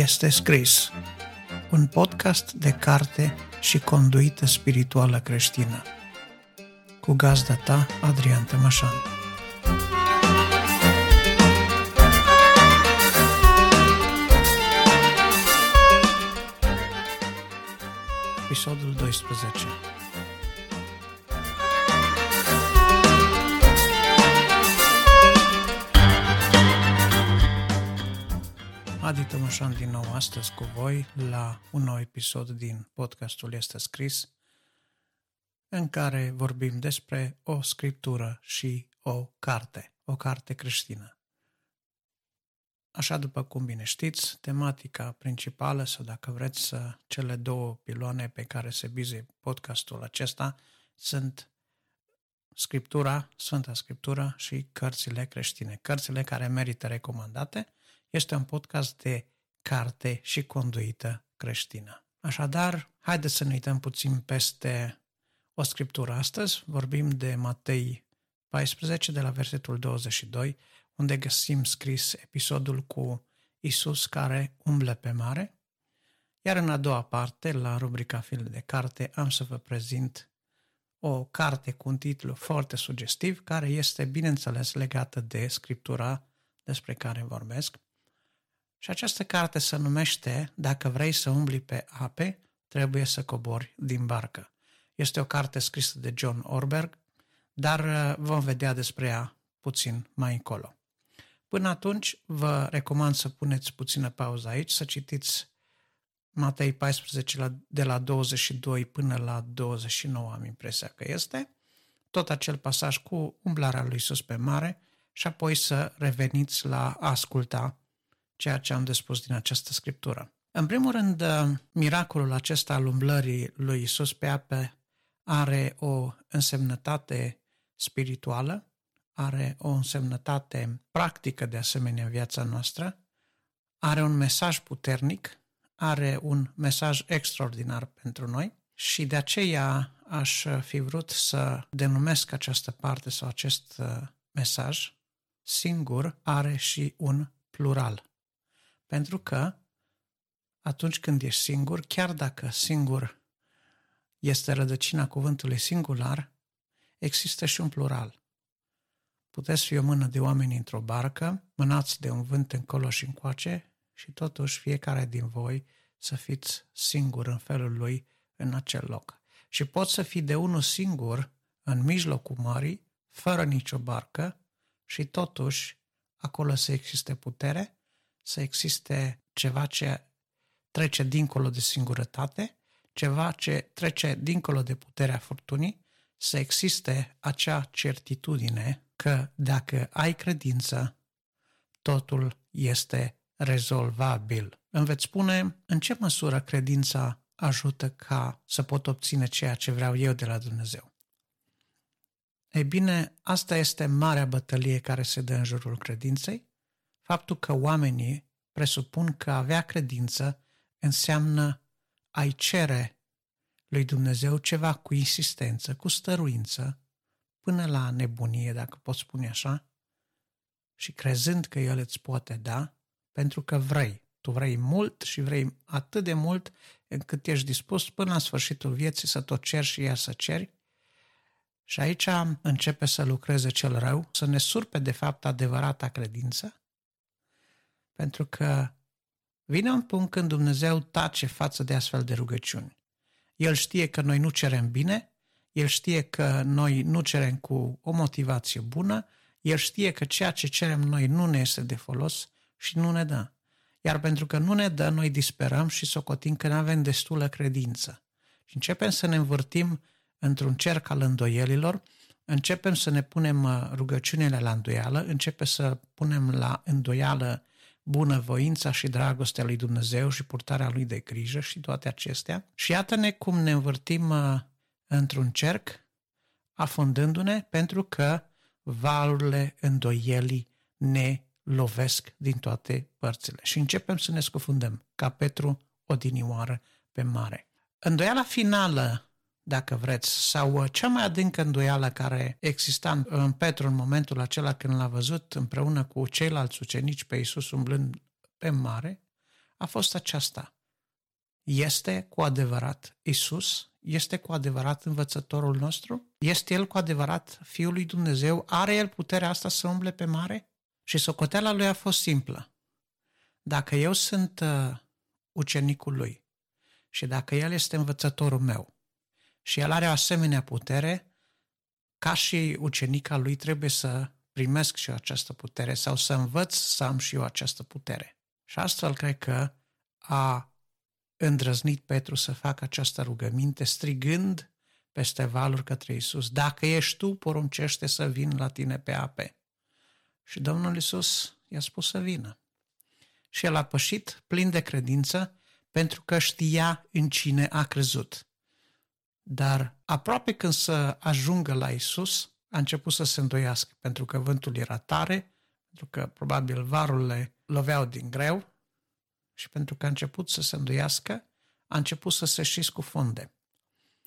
este scris. Un podcast de carte și conduită spirituală creștină. Cu gazda ta, Adrian Tămășan. Episodul 12 Adi Tămășan din nou astăzi cu voi la un nou episod din podcastul Este Scris, în care vorbim despre o scriptură și o carte, o carte creștină. Așa după cum bine știți, tematica principală, sau dacă vreți să cele două piloane pe care se bize podcastul acesta, sunt Scriptura, Sfânta Scriptură și cărțile creștine, cărțile care merită recomandate – este un podcast de carte și conduită creștină. Așadar, haideți să ne uităm puțin peste o scriptură astăzi. Vorbim de Matei 14, de la versetul 22, unde găsim scris episodul cu Isus care umble pe mare. Iar în a doua parte, la rubrica Fil de carte, am să vă prezint o carte cu un titlu foarte sugestiv, care este, bineînțeles, legată de scriptura despre care vorbesc. Și această carte se numește Dacă vrei să umbli pe ape, trebuie să cobori din barcă. Este o carte scrisă de John Orberg, dar uh, vom vedea despre ea puțin mai încolo. Până atunci, vă recomand să puneți puțină pauză aici, să citiți Matei 14 de la 22 până la 29, am impresia că este, tot acel pasaj cu umblarea lui sus pe mare și apoi să reveniți la a asculta ceea ce am de spus din această scriptură. În primul rând, uh, miracolul acesta al umblării lui Isus pe ape are o însemnătate spirituală, are o însemnătate practică de asemenea în viața noastră, are un mesaj puternic, are un mesaj extraordinar pentru noi și de aceea aș fi vrut să denumesc această parte sau acest uh, mesaj singur are și un plural. Pentru că atunci când ești singur, chiar dacă singur este rădăcina cuvântului singular, există și un plural. Puteți fi o mână de oameni într-o barcă, mânați de un vânt încolo și încoace și totuși fiecare din voi să fiți singur în felul lui în acel loc. Și poți să fii de unul singur în mijlocul mării, fără nicio barcă și totuși acolo să existe putere să existe ceva ce trece dincolo de singurătate, ceva ce trece dincolo de puterea furtunii, să existe acea certitudine că dacă ai credință, totul este rezolvabil. Îmi veți spune în ce măsură credința ajută ca să pot obține ceea ce vreau eu de la Dumnezeu. Ei bine, asta este marea bătălie care se dă în jurul credinței Faptul că oamenii presupun că avea credință înseamnă ai cere lui Dumnezeu ceva cu insistență, cu stăruință, până la nebunie, dacă pot spune așa, și crezând că El îți poate da, pentru că vrei. Tu vrei mult și vrei atât de mult încât ești dispus până la sfârșitul vieții să tot ceri și iar să ceri. Și aici începe să lucreze cel rău, să ne surpe de fapt adevărata credință pentru că vine un punct când Dumnezeu tace față de astfel de rugăciuni. El știe că noi nu cerem bine, El știe că noi nu cerem cu o motivație bună, El știe că ceea ce cerem noi nu ne este de folos și nu ne dă. Iar pentru că nu ne dă, noi disperăm și socotim că nu avem destulă credință. Și începem să ne învârtim într-un cerc al îndoielilor, începem să ne punem uh, rugăciunile la îndoială, începem să punem la îndoială bunăvoința și dragostea lui Dumnezeu și purtarea lui de grijă și toate acestea. Și iată-ne cum ne învârtim uh, într-un cerc, afundându-ne pentru că valurile îndoielii ne lovesc din toate părțile. Și începem să ne scufundăm, ca Petru odinioară pe mare. Îndoiala finală dacă vreți, sau uh, cea mai adâncă îndoială care exista în Petru în momentul acela când l-a văzut împreună cu ceilalți ucenici pe Iisus umblând pe mare, a fost aceasta. Este cu adevărat Isus? Este cu adevărat învățătorul nostru? Este El cu adevărat Fiul lui Dumnezeu? Are El puterea asta să umble pe mare? Și socoteala lui a fost simplă. Dacă eu sunt uh, ucenicul lui și dacă el este învățătorul meu și el are o asemenea putere, ca și ucenica lui trebuie să primesc și eu această putere sau să învăț să am și eu această putere. Și astfel cred că a îndrăznit Petru să facă această rugăminte strigând peste valuri către Isus. Dacă ești tu, poruncește să vin la tine pe ape. Și Domnul Isus i-a spus să vină. Și el a pășit plin de credință pentru că știa în cine a crezut. Dar aproape când să ajungă la Isus, a început să se îndoiască, pentru că vântul era tare, pentru că probabil varurile loveau din greu și pentru că a început să se îndoiască, a început să se și scufunde.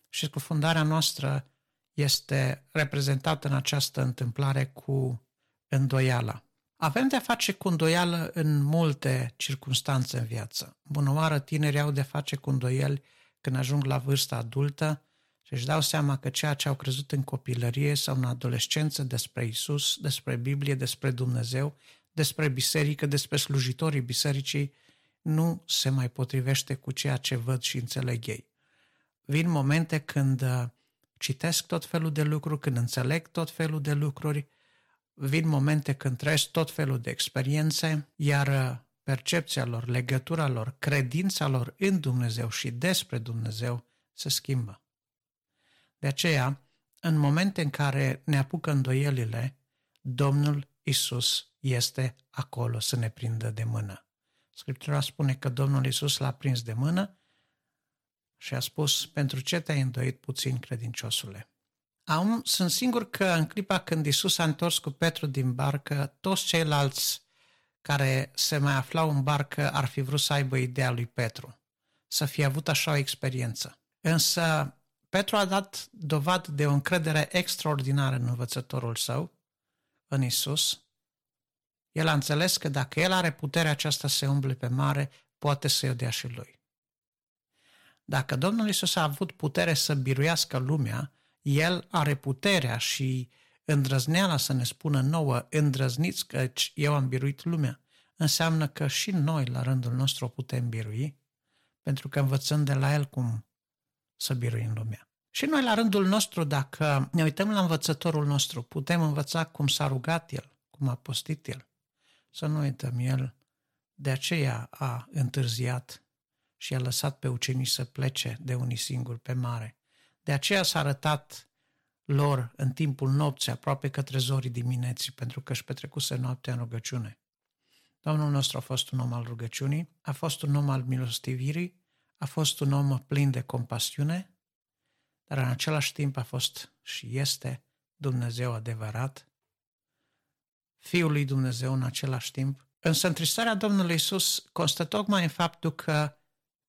Și scufundarea noastră este reprezentată în această întâmplare cu îndoiala. Avem de-a face cu îndoială în multe circunstanțe în viață. Bună oară, tinerii au de-a face cu îndoieli când ajung la vârsta adultă și își dau seama că ceea ce au crezut în copilărie sau în adolescență despre Isus, despre Biblie, despre Dumnezeu, despre biserică, despre slujitorii bisericii, nu se mai potrivește cu ceea ce văd și înțeleg ei. Vin momente când uh, citesc tot felul de lucruri, când înțeleg tot felul de lucruri, vin momente când trăiesc tot felul de experiențe, iar uh, percepția lor, legătura lor, credința lor în Dumnezeu și despre Dumnezeu se schimbă. De aceea, în momente în care ne apucă îndoielile, Domnul Isus este acolo să ne prindă de mână. Scriptura spune că Domnul Isus l-a prins de mână și a spus, pentru ce te-ai îndoit puțin, credinciosule? Am, sunt sigur că în clipa când Isus a întors cu Petru din barcă, toți ceilalți care se mai aflau în barcă ar fi vrut să aibă ideea lui Petru, să fie avut așa o experiență. Însă Petru a dat dovadă de o încredere extraordinară în învățătorul său, în Isus. El a înțeles că dacă el are puterea aceasta să umble pe mare, poate să o dea și lui. Dacă Domnul Isus a avut putere să biruiască lumea, el are puterea și îndrăzneala să ne spună nouă, îndrăzniți căci eu am biruit lumea, înseamnă că și noi la rândul nostru o putem birui, pentru că învățăm de la el cum să biruim lumea. Și noi la rândul nostru, dacă ne uităm la învățătorul nostru, putem învăța cum s-a rugat el, cum a postit el. Să nu uităm, el de aceea a întârziat și a lăsat pe ucenii să plece de unii singuri pe mare. De aceea s-a arătat lor în timpul nopții, aproape către zorii dimineții, pentru că își petrecuse noaptea în rugăciune. Domnul nostru a fost un om al rugăciunii, a fost un om al milostivirii, a fost un om plin de compasiune, dar în același timp a fost și este Dumnezeu adevărat, Fiul lui Dumnezeu în același timp. Însă întristarea Domnului Isus constă tocmai în faptul că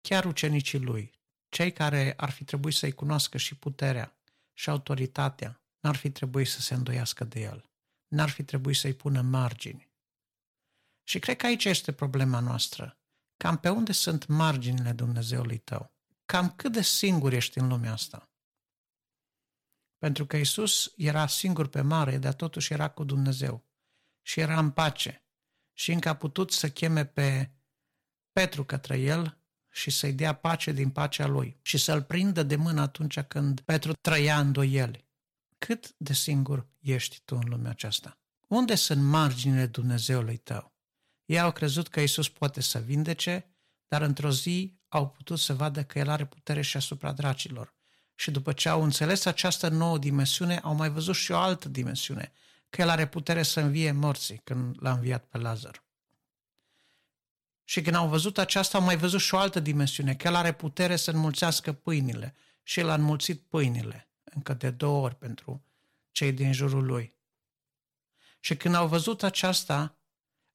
chiar ucenicii lui, cei care ar fi trebuit să-i cunoască și puterea și autoritatea, n-ar fi trebuit să se îndoiască de el. N-ar fi trebuit să-i pună margini. Și cred că aici este problema noastră. Cam pe unde sunt marginile Dumnezeului tău? Cam cât de singur ești în lumea asta? Pentru că Isus era singur pe mare, dar totuși era cu Dumnezeu. Și era în pace. Și încă a putut să cheme pe Petru către el și să-i dea pace din pacea lui și să-l prindă de mână atunci când Petru trăia îndoieli. Cât de singur ești tu în lumea aceasta? Unde sunt marginile Dumnezeului tău? Ei au crezut că Isus poate să vindece, dar într-o zi au putut să vadă că El are putere și asupra dracilor. Și după ce au înțeles această nouă dimensiune, au mai văzut și o altă dimensiune, că El are putere să învie morții când l-a înviat pe Lazar. Și când au văzut aceasta, au mai văzut și o altă dimensiune, că El are putere să înmulțească pâinile. Și El a înmulțit pâinile, încă de două ori pentru cei din jurul Lui. Și când au văzut aceasta,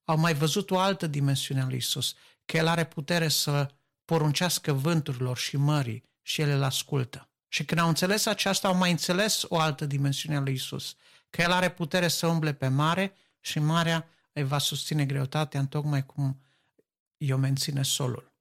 au mai văzut o altă dimensiune a lui Isus, că El are putere să poruncească vânturilor și mării și ele îl ascultă. Și când au înțeles aceasta, au mai înțeles o altă dimensiune a lui Isus, că El are putere să umble pe mare și marea îi va susține greutatea în tocmai cum eu menține solul.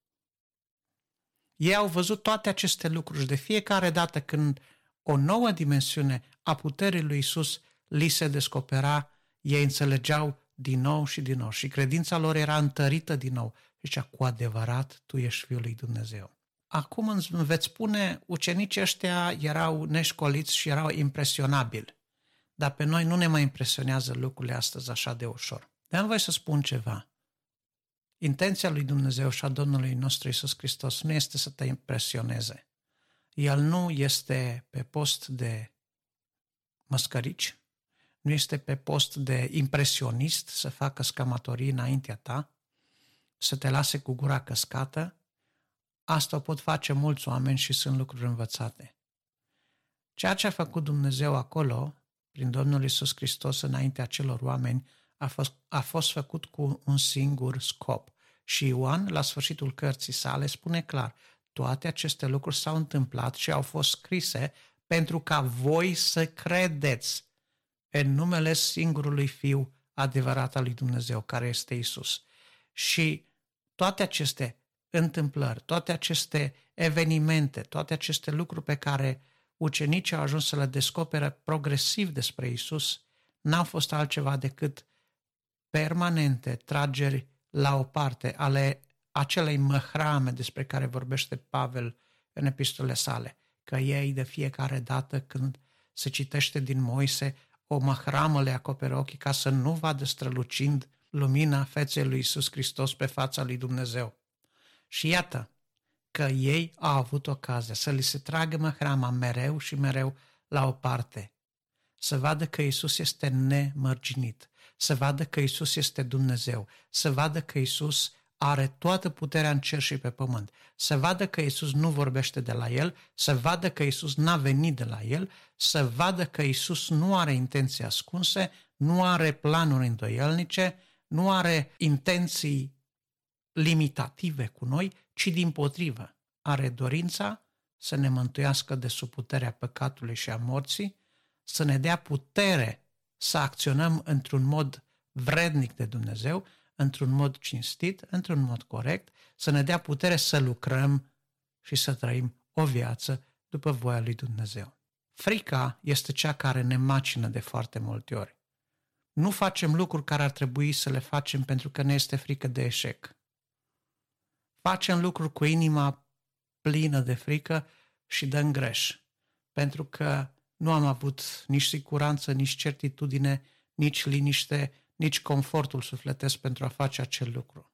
Ei au văzut toate aceste lucruri și de fiecare dată când o nouă dimensiune a puterii lui Isus li se descopera, ei înțelegeau din nou și din nou și credința lor era întărită din nou. Zicea, cu adevărat, tu ești Fiul lui Dumnezeu. Acum îmi veți spune, ucenicii ăștia erau neșcoliți și erau impresionabili. Dar pe noi nu ne mai impresionează lucrurile astăzi așa de ușor. Dar am voi să spun ceva. Intenția lui Dumnezeu și a Domnului nostru Isus Hristos nu este să te impresioneze. El nu este pe post de măscărici, nu este pe post de impresionist să facă scamatorii înaintea ta, să te lase cu gura căscată. Asta o pot face mulți oameni și sunt lucruri învățate. Ceea ce a făcut Dumnezeu acolo, prin Domnul Isus Hristos înaintea celor oameni, a fost, a fost făcut cu un singur scop. Și Ioan, la sfârșitul cărții sale, spune clar, toate aceste lucruri s-au întâmplat și au fost scrise pentru ca voi să credeți în numele singurului Fiu adevărat al lui Dumnezeu, care este Isus. Și toate aceste întâmplări, toate aceste evenimente, toate aceste lucruri pe care ucenicii au ajuns să le descopere progresiv despre Isus, n-au fost altceva decât permanente trageri la o parte ale acelei măhrame despre care vorbește Pavel în epistole sale, că ei de fiecare dată când se citește din Moise, o măhramă le acoperă ochii ca să nu vadă strălucind lumina feței lui Isus Hristos pe fața lui Dumnezeu. Și iată că ei au avut ocazia să li se tragă măhrama mereu și mereu la o parte, să vadă că Isus este nemărginit, să vadă că Isus este Dumnezeu, să vadă că Isus are toată puterea în cer și pe pământ, să vadă că Isus nu vorbește de la el, să vadă că Isus n-a venit de la el, să vadă că Isus nu are intenții ascunse, nu are planuri îndoielnice, nu are intenții limitative cu noi, ci din potrivă are dorința să ne mântuiască de sub puterea păcatului și a morții, să ne dea putere să acționăm într-un mod vrednic de Dumnezeu, într-un mod cinstit, într-un mod corect, să ne dea putere să lucrăm și să trăim o viață după voia lui Dumnezeu. Frica este cea care ne macină de foarte multe ori. Nu facem lucruri care ar trebui să le facem pentru că ne este frică de eșec. Facem lucruri cu inima plină de frică și dăm greș, pentru că nu am avut nici siguranță, nici certitudine, nici liniște, nici confortul sufletesc pentru a face acel lucru.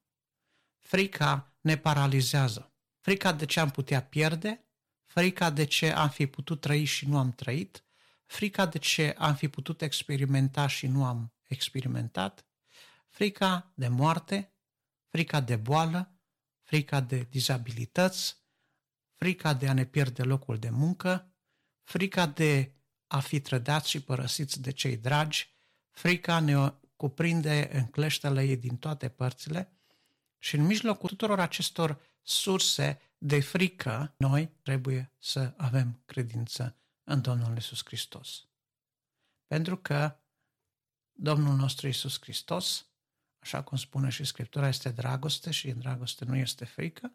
Frica ne paralizează. Frica de ce am putea pierde, frica de ce am fi putut trăi și nu am trăit, frica de ce am fi putut experimenta și nu am experimentat, frica de moarte, frica de boală, frica de dizabilități, frica de a ne pierde locul de muncă, frica de a fi trădați și părăsiți de cei dragi, frica ne cuprinde în cleștele ei din toate părțile și în mijlocul tuturor acestor surse de frică, noi trebuie să avem credință în Domnul Iisus Hristos. Pentru că Domnul nostru Iisus Hristos, așa cum spune și Scriptura, este dragoste și în dragoste nu este frică,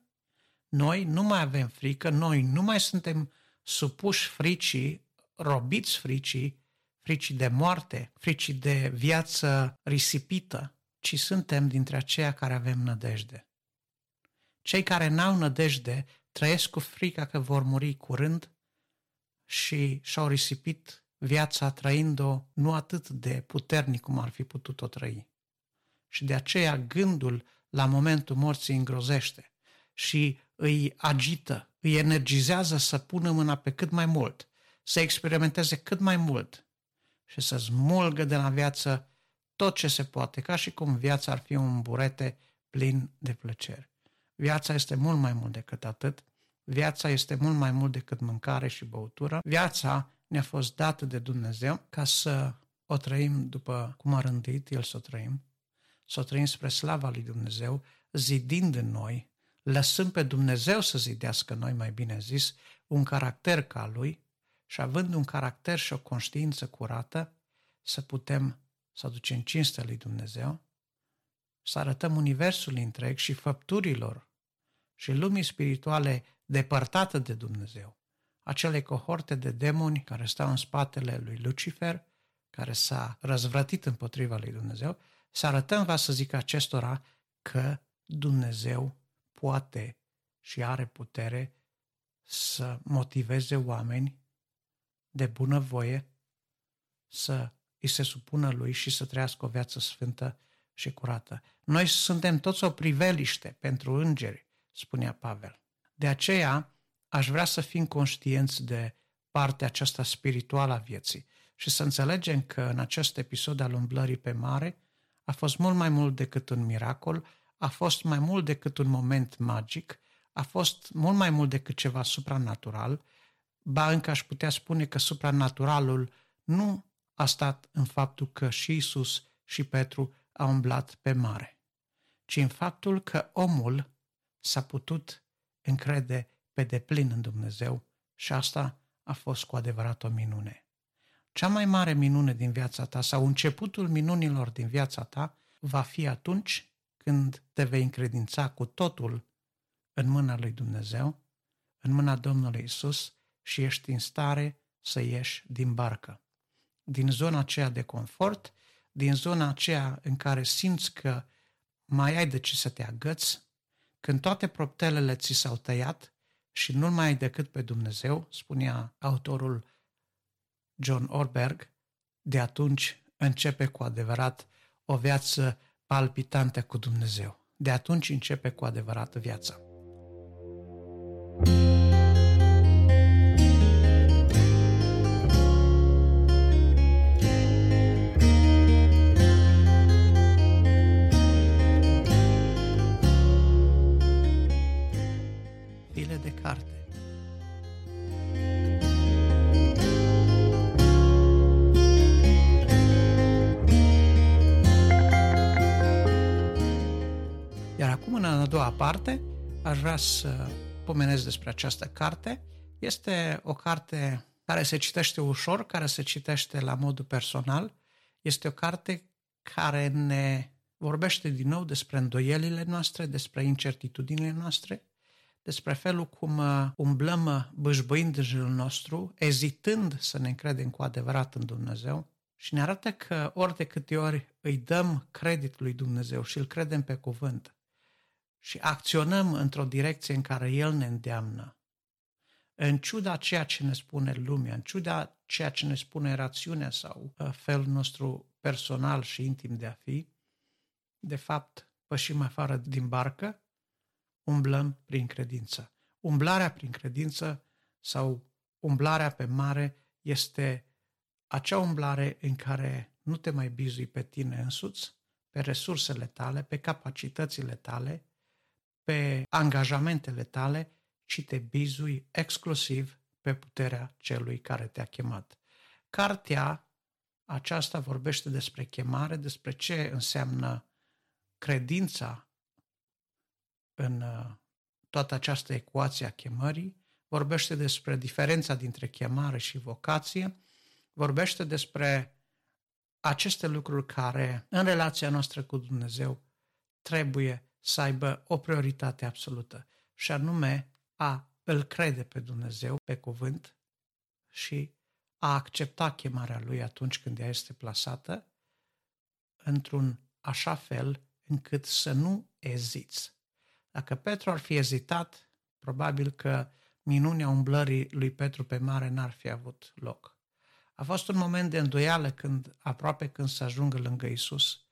noi nu mai avem frică, noi nu mai suntem supuși fricii, robiți fricii, fricii de moarte, fricii de viață risipită, ci suntem dintre aceia care avem nădejde. Cei care n-au nădejde trăiesc cu frica că vor muri curând și și-au risipit viața trăind-o nu atât de puternic cum ar fi putut-o trăi. Și de aceea gândul la momentul morții îngrozește și îi agită, îi energizează să pună mâna pe cât mai mult, să experimenteze cât mai mult și să smulgă de la viață tot ce se poate, ca și cum viața ar fi un burete plin de plăceri. Viața este mult mai mult decât atât. Viața este mult mai mult decât mâncare și băutură. Viața ne-a fost dată de Dumnezeu ca să o trăim după cum a rândit El să o trăim, să o trăim spre slava lui Dumnezeu, zidind în noi, lăsând pe Dumnezeu să zidească noi, mai bine zis, un caracter ca Lui și având un caracter și o conștiință curată, să putem să aducem cinstea lui Dumnezeu, să arătăm universul întreg și făpturilor și lumii spirituale depărtate de Dumnezeu, acele cohorte de demoni care stau în spatele lui Lucifer, care s-a răzvrătit împotriva lui Dumnezeu, să arătăm, va să zic acestora, că Dumnezeu poate și are putere să motiveze oameni de bună voie să îi se supună lui și să trăiască o viață sfântă și curată. Noi suntem toți o priveliște pentru îngeri, spunea Pavel. De aceea aș vrea să fim conștienți de partea aceasta spirituală a vieții și să înțelegem că în acest episod al umblării pe mare a fost mult mai mult decât un miracol, a fost mai mult decât un moment magic, a fost mult mai mult decât ceva supranatural, ba încă aș putea spune că supranaturalul nu a stat în faptul că și Isus și Petru au umblat pe mare, ci în faptul că omul s-a putut încrede pe deplin în Dumnezeu și asta a fost cu adevărat o minune. Cea mai mare minune din viața ta sau începutul minunilor din viața ta va fi atunci când te vei încredința cu totul în mâna lui Dumnezeu, în mâna Domnului Isus și ești în stare să ieși din barcă, din zona aceea de confort, din zona aceea în care simți că mai ai de ce să te agăți, când toate proptelele ți s-au tăiat și nu mai ai decât pe Dumnezeu, spunea autorul John Orberg, de atunci începe cu adevărat o viață palpitantă cu Dumnezeu. De atunci începe cu adevărat viața. Parte, aș vrea să pomenesc despre această carte. Este o carte care se citește ușor, care se citește la modul personal. Este o carte care ne vorbește din nou despre îndoielile noastre, despre incertitudinile noastre, despre felul cum uh, umblăm uh, bâșbâind în jurul nostru, ezitând să ne încredem cu adevărat în Dumnezeu și ne arată că ori de câte ori îi dăm credit lui Dumnezeu și îl credem pe cuvânt, și acționăm într-o direcție în care El ne îndeamnă, în ciuda ceea ce ne spune lumea, în ciuda ceea ce ne spune rațiunea sau uh, felul nostru personal și intim de a fi, de fapt, pășim afară din barcă, umblăm prin credință. Umblarea prin credință sau umblarea pe mare este acea umblare în care nu te mai bizui pe tine însuți, pe resursele tale, pe capacitățile tale, pe angajamentele tale, ci te bizui exclusiv pe puterea celui care te-a chemat. Cartea aceasta vorbește despre chemare, despre ce înseamnă credința în uh, toată această ecuație a chemării, vorbește despre diferența dintre chemare și vocație, vorbește despre aceste lucruri care, în relația noastră cu Dumnezeu, trebuie să aibă o prioritate absolută și anume a îl crede pe Dumnezeu, pe cuvânt și a accepta chemarea lui atunci când ea este plasată într-un așa fel încât să nu eziți. Dacă Petru ar fi ezitat, probabil că minunea umblării lui Petru pe mare n-ar fi avut loc. A fost un moment de îndoială când, aproape când să ajungă lângă Isus,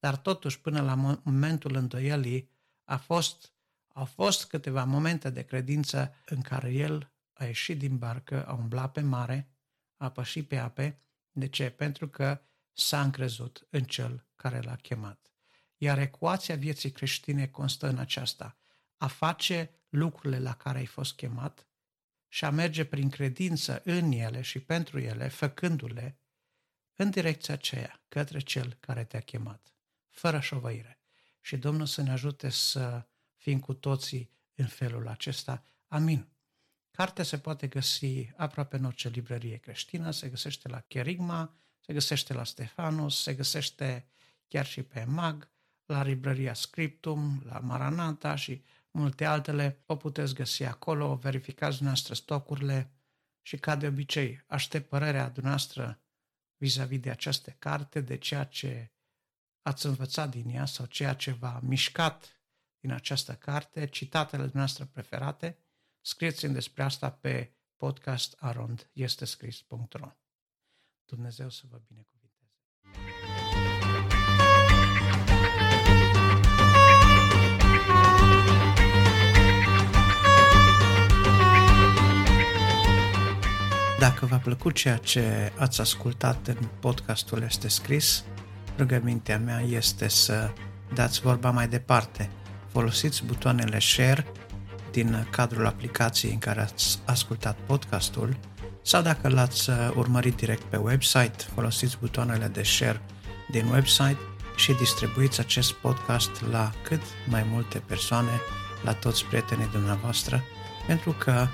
dar totuși până la momentul îndoielii a fost, au fost câteva momente de credință în care el a ieșit din barcă, a umblat pe mare, a pășit pe ape. De ce? Pentru că s-a încrezut în cel care l-a chemat. Iar ecuația vieții creștine constă în aceasta, a face lucrurile la care ai fost chemat și a merge prin credință în ele și pentru ele, făcându-le în direcția aceea, către cel care te-a chemat fără șovăire. Și Domnul să ne ajute să fim cu toții în felul acesta. Amin. Cartea se poate găsi aproape în orice librărie creștină, se găsește la Cherigma, se găsește la Stefanus, se găsește chiar și pe Mag, la librăria Scriptum, la Maranata și multe altele. O puteți găsi acolo, verificați noastre stocurile și ca de obicei aștept părerea dumneavoastră vis-a-vis de această carte, de ceea ce ați învățat din ea sau ceea ce v-a mișcat din această carte, citatele noastre preferate, scrieți-mi despre asta pe podcastarondestescris.ro Dumnezeu să vă binecuvinteze! Dacă v-a plăcut ceea ce ați ascultat în podcastul Este Scris, rugămintea mea este să dați vorba mai departe. Folosiți butoanele share din cadrul aplicației în care ați ascultat podcastul sau dacă l-ați urmărit direct pe website, folosiți butoanele de share din website și distribuiți acest podcast la cât mai multe persoane, la toți prietenii dumneavoastră, pentru că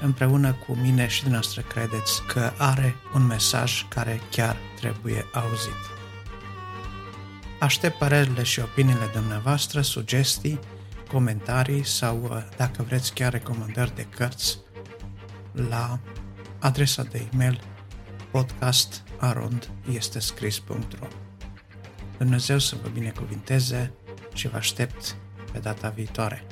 împreună cu mine și dumneavoastră credeți că are un mesaj care chiar trebuie auzit. Aștept părerile și opiniile dumneavoastră, sugestii, comentarii sau, uh, dacă vreți, chiar recomandări de cărți la adresa de e-mail podcastarondestescris.ro Dumnezeu să vă binecuvinteze și vă aștept pe data viitoare.